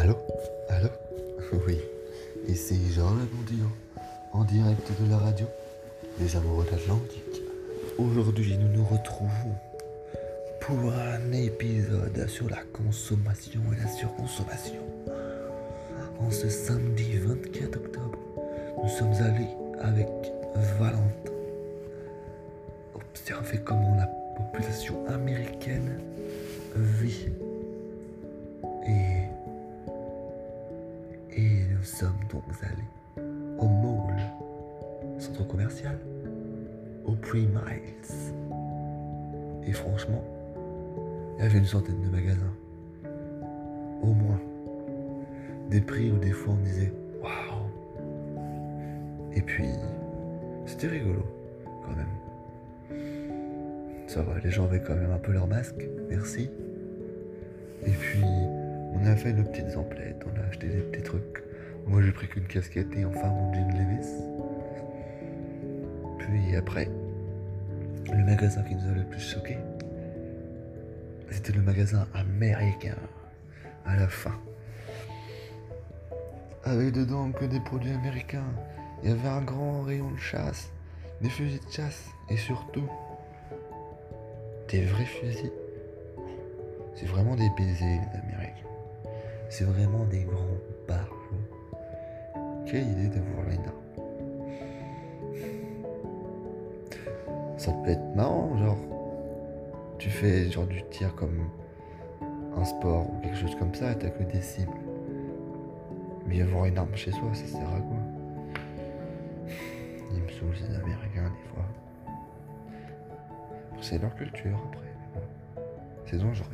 Allô? Allô? Oui. Ici Georges Bondio, en direct de la radio, les amoureux d'Atlantique. Aujourd'hui, nous nous retrouvons pour un épisode sur la consommation et la surconsommation. En ce samedi 24 octobre, nous sommes allés avec Valentin observer comment la population américaine vit. Nous sommes donc allés au mall, centre commercial, au Pre-Miles. Et franchement, il y avait une centaine de magasins. Au moins. Des prix où des fois on disait waouh. Et puis, c'était rigolo quand même. Ça va, les gens avaient quand même un peu leur masque, merci. Et puis, on a fait nos petites emplettes, on a acheté des petits trucs. Moi, j'ai pris qu'une casquette et enfin mon jean Levis. Puis après, le magasin qui nous a le plus choqué, c'était le magasin américain, à la fin. Avec dedans que des produits américains. Il y avait un grand rayon de chasse, des fusils de chasse et surtout des vrais fusils. C'est vraiment des baisers, les Américains. C'est vraiment des grands barjots. Quelle idée d'avoir arme. Ça peut être marrant, genre. Tu fais genre du tir comme un sport ou quelque chose comme ça et t'as que des cibles. Mais avoir une arme chez soi, ça sert à quoi? Ils me saoulent ces Américains des fois. C'est leur culture après. C'est dangereux.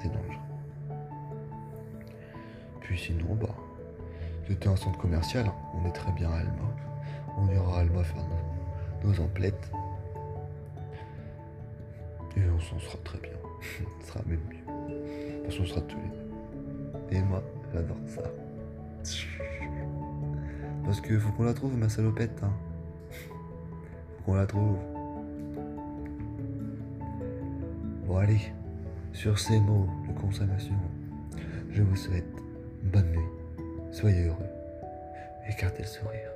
C'est dangereux. Puis sinon, bah, c'était un centre commercial. On est très bien à Alma. On ira à Alma faire nos, emplettes. Et on s'en sera très bien. Ce sera même mieux. De toute on sera tous les deux. Et moi, j'adore ça. Parce que faut qu'on la trouve, ma salopette. Hein. Faut qu'on la trouve. Bon allez, sur ces mots de consommation, je vous souhaite bonne nuit, soyez heureux, écartez le sourire.